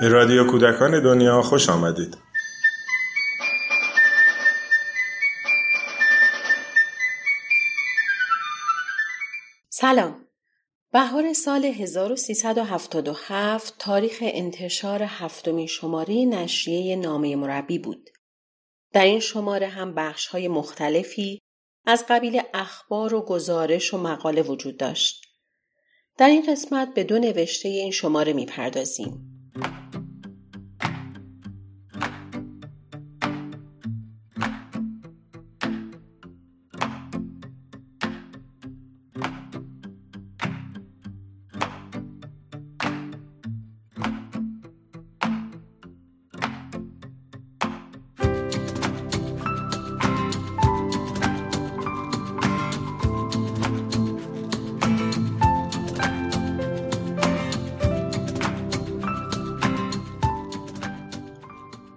به رادیو کودکان دنیا خوش آمدید. سلام. بهار سال 1377 تاریخ انتشار هفتمین شماره نشریه نامه مربی بود. در این شماره هم بخش های مختلفی از قبیل اخبار و گزارش و مقاله وجود داشت. در این قسمت به دو نوشته این شماره می‌پردازیم.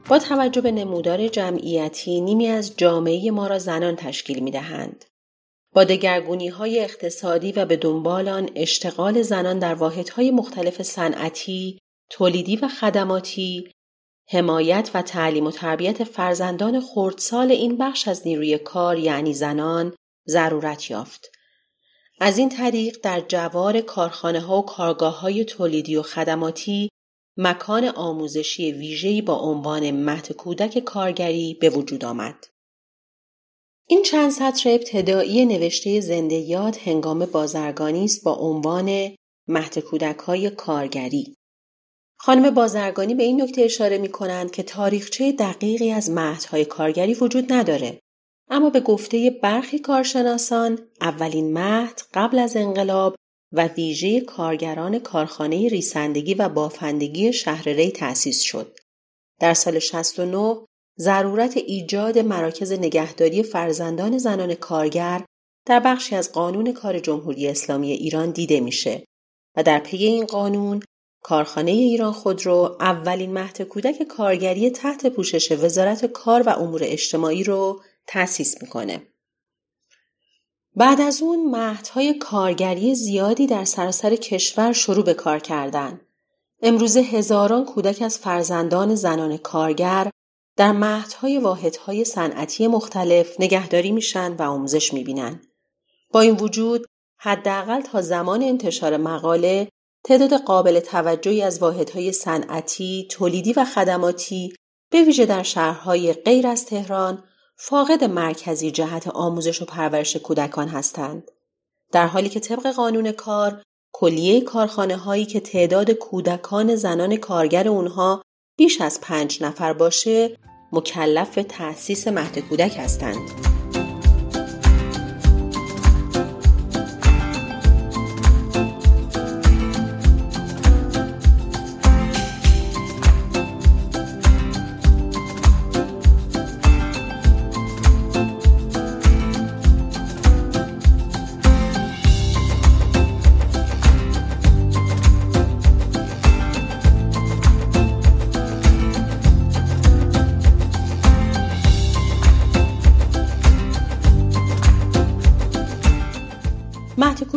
با توجه به نمودار جمعیتی نیمی از جامعه ما را زنان تشکیل می دهند. با دگرگونی های اقتصادی و به دنبال آن اشتغال زنان در واحدهای مختلف صنعتی، تولیدی و خدماتی، حمایت و تعلیم و تربیت فرزندان خردسال این بخش از نیروی کار یعنی زنان ضرورت یافت. از این طریق در جوار کارخانه ها و کارگاه های تولیدی و خدماتی مکان آموزشی ویژه‌ای با عنوان مهد کودک کارگری به وجود آمد. این چند سطر ابتدایی نوشته زنده یاد هنگام بازرگانی است با عنوان مهد کودک های کارگری. خانم بازرگانی به این نکته اشاره می کنند که تاریخچه دقیقی از مهدهای کارگری وجود نداره. اما به گفته برخی کارشناسان اولین مهد قبل از انقلاب و ویژه کارگران کارخانه ریسندگی و بافندگی شهر ری تأسیس شد. در سال 69 ضرورت ایجاد مراکز نگهداری فرزندان زنان کارگر در بخشی از قانون کار جمهوری اسلامی ایران دیده میشه و در پی این قانون کارخانه ایران خودرو اولین مهد کودک کارگری تحت پوشش وزارت کار و امور اجتماعی رو تأسیس می‌کنه. بعد از اون مهدهای کارگری زیادی در سراسر کشور شروع به کار کردن. امروزه هزاران کودک از فرزندان زنان کارگر در مهدهای واحدهای صنعتی مختلف نگهداری میشن و آموزش می‌بینن. با این وجود حداقل تا زمان انتشار مقاله تعداد قابل توجهی از واحدهای صنعتی، تولیدی و خدماتی به ویژه در شهرهای غیر از تهران فاقد مرکزی جهت آموزش و پرورش کودکان هستند. در حالی که طبق قانون کار کلیه کارخانه هایی که تعداد کودکان زنان کارگر اونها بیش از پنج نفر باشه مکلف تأسیس مهد کودک هستند.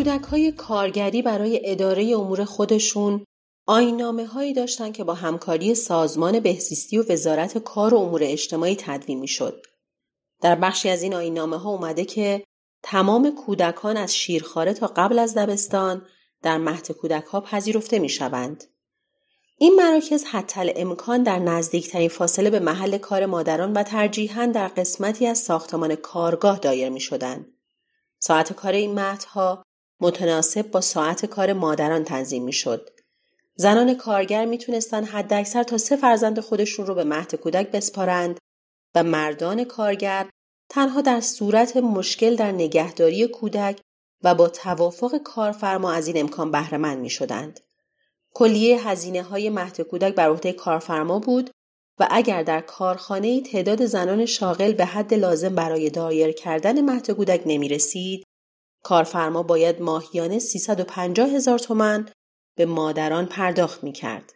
کودک های کارگری برای اداره امور خودشون آینامه هایی داشتن که با همکاری سازمان بهزیستی و وزارت کار و امور اجتماعی تدوین می شد. در بخشی از این آینامه ها اومده که تمام کودکان از شیرخواره تا قبل از دبستان در مهد کودک ها پذیرفته می شوند. این مراکز حتی امکان در نزدیکترین فاصله به محل کار مادران و ترجیحاً در قسمتی از ساختمان کارگاه دایر می شدند. ساعت کار این مهدها متناسب با ساعت کار مادران تنظیم می شد. زنان کارگر می توانستن حداکثر تا سه فرزند خودشون رو به مهد کودک بسپارند و مردان کارگر تنها در صورت مشکل در نگهداری کودک و با توافق کارفرما از این امکان بهرهمند می شدند. کلیه هزینه های مهد کودک بر عهده کارفرما بود و اگر در کارخانه تعداد زنان شاغل به حد لازم برای دایر کردن مهد کودک نمی رسید، کارفرما باید ماهیانه 350 هزار تومن به مادران پرداخت می کرد.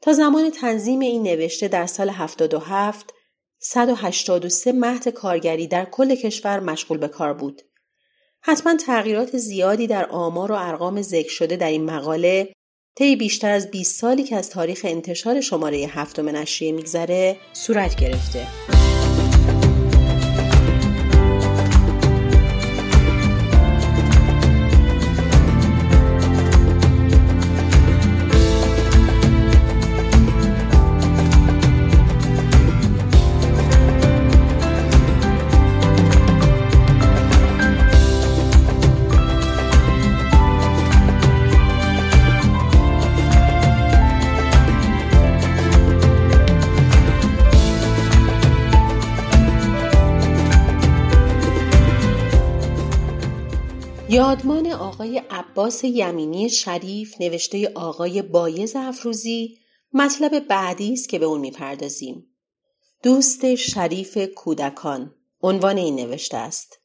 تا زمان تنظیم این نوشته در سال 77 183 مهد کارگری در کل کشور مشغول به کار بود. حتما تغییرات زیادی در آمار و ارقام ذکر شده در این مقاله طی بیشتر از 20 سالی که از تاریخ انتشار شماره هفتم نشریه میگذره صورت گرفته. یادمان آقای عباس یمینی شریف نوشته آقای بایز افروزی مطلب بعدی است که به اون می‌پردازیم. دوست شریف کودکان عنوان این نوشته است.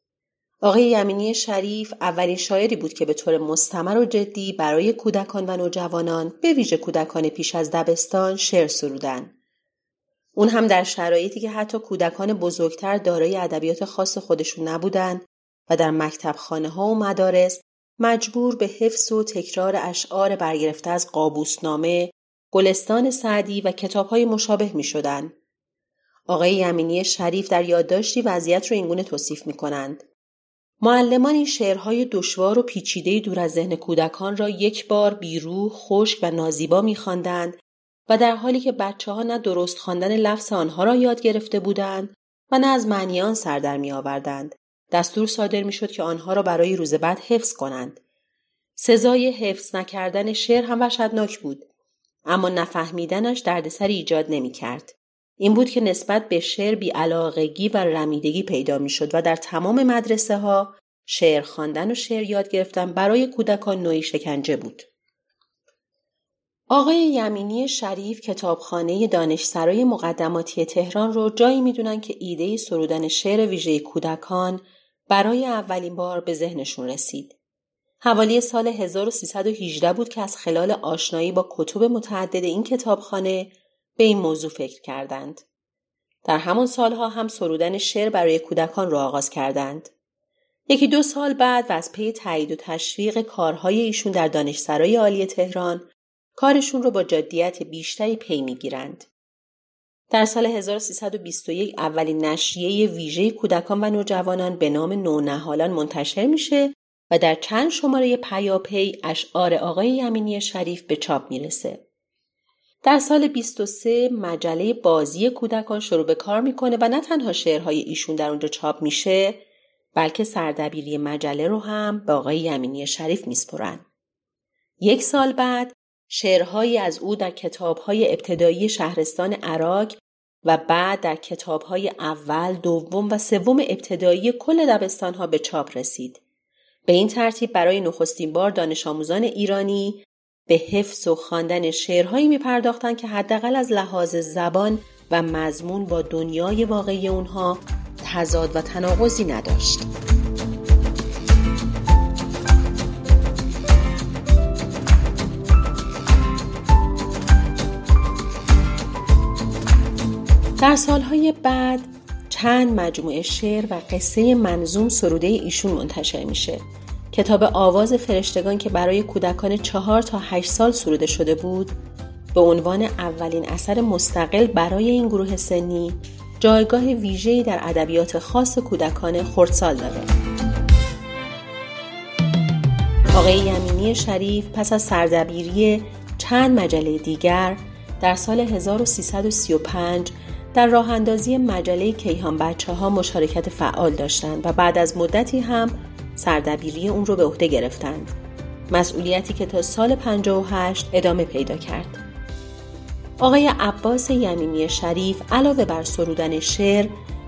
آقای یمینی شریف اولین شاعری بود که به طور مستمر و جدی برای کودکان و نوجوانان به ویژه کودکان پیش از دبستان شعر سرودن. اون هم در شرایطی که حتی کودکان بزرگتر دارای ادبیات خاص خودشون نبودند و در مکتب خانه ها و مدارس مجبور به حفظ و تکرار اشعار برگرفته از قابوسنامه، گلستان سعدی و کتاب های مشابه می شدن. آقای یمینی شریف در یادداشتی وضعیت رو اینگونه توصیف می کنند. معلمان این شعرهای دشوار و پیچیده دور از ذهن کودکان را یک بار بیروح، خشک و نازیبا میخواندند و در حالی که بچه ها نه درست خواندن لفظ آنها را یاد گرفته بودند و نه از معنی آن سر در می آوردند دستور صادر می شد که آنها را برای روز بعد حفظ کنند. سزای حفظ نکردن شعر هم وحشتناک بود. اما نفهمیدنش دردسر ایجاد نمی کرد. این بود که نسبت به شعر بیعلاقگی و رمیدگی پیدا می شد و در تمام مدرسه ها شعر خواندن و شعر یاد گرفتن برای کودکان نوعی شکنجه بود. آقای یمینی شریف کتابخانه دانشسرای مقدماتی تهران رو جایی می‌دونن که ایده سرودن شعر ویژه کودکان برای اولین بار به ذهنشون رسید. حوالی سال 1318 بود که از خلال آشنایی با کتب متعدد این کتابخانه به این موضوع فکر کردند. در همان سالها هم سرودن شعر برای کودکان را آغاز کردند. یکی دو سال بعد و از پی تایید و تشویق کارهای ایشون در دانشسرای عالی تهران کارشون رو با جدیت بیشتری پی می‌گیرند. در سال 1321 اولین نشریه ویژه کودکان و نوجوانان به نام نونهالان منتشر میشه و در چند شماره پیاپی اشعار آقای یمینی شریف به چاپ می‌رسه. در سال 23 مجله بازی کودکان شروع به کار می‌کنه و نه تنها شعرهای ایشون در اونجا چاپ میشه بلکه سردبیری مجله رو هم به آقای یمینی شریف میسپرن. یک سال بعد شعرهایی از او در کتابهای ابتدایی شهرستان عراق و بعد در کتابهای اول، دوم و سوم ابتدایی کل دبستانها به چاپ رسید. به این ترتیب برای نخستین بار دانش آموزان ایرانی به حفظ و خواندن شعرهایی می پرداختند که حداقل از لحاظ زبان و مضمون با دنیای واقعی اونها تضاد و تناقضی نداشت. در سالهای بعد چند مجموعه شعر و قصه منظوم سروده ایشون منتشر میشه. کتاب آواز فرشتگان که برای کودکان چهار تا هشت سال سروده شده بود به عنوان اولین اثر مستقل برای این گروه سنی جایگاه ویژه‌ای در ادبیات خاص کودکان خردسال داره. آقای یمینی شریف پس از سردبیری چند مجله دیگر در سال 1335 در راه اندازی مجله کیهان بچه ها مشارکت فعال داشتند و بعد از مدتی هم سردبیری اون رو به عهده گرفتند. مسئولیتی که تا سال 58 ادامه پیدا کرد. آقای عباس یمینی شریف علاوه بر سرودن شعر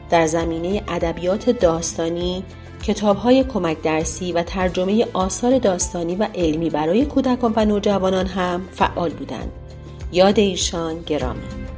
در زمینه ادبیات داستانی، کتابهای کمک درسی و ترجمه آثار داستانی و علمی برای کودکان و نوجوانان هم فعال بودند. یاد ایشان گرامی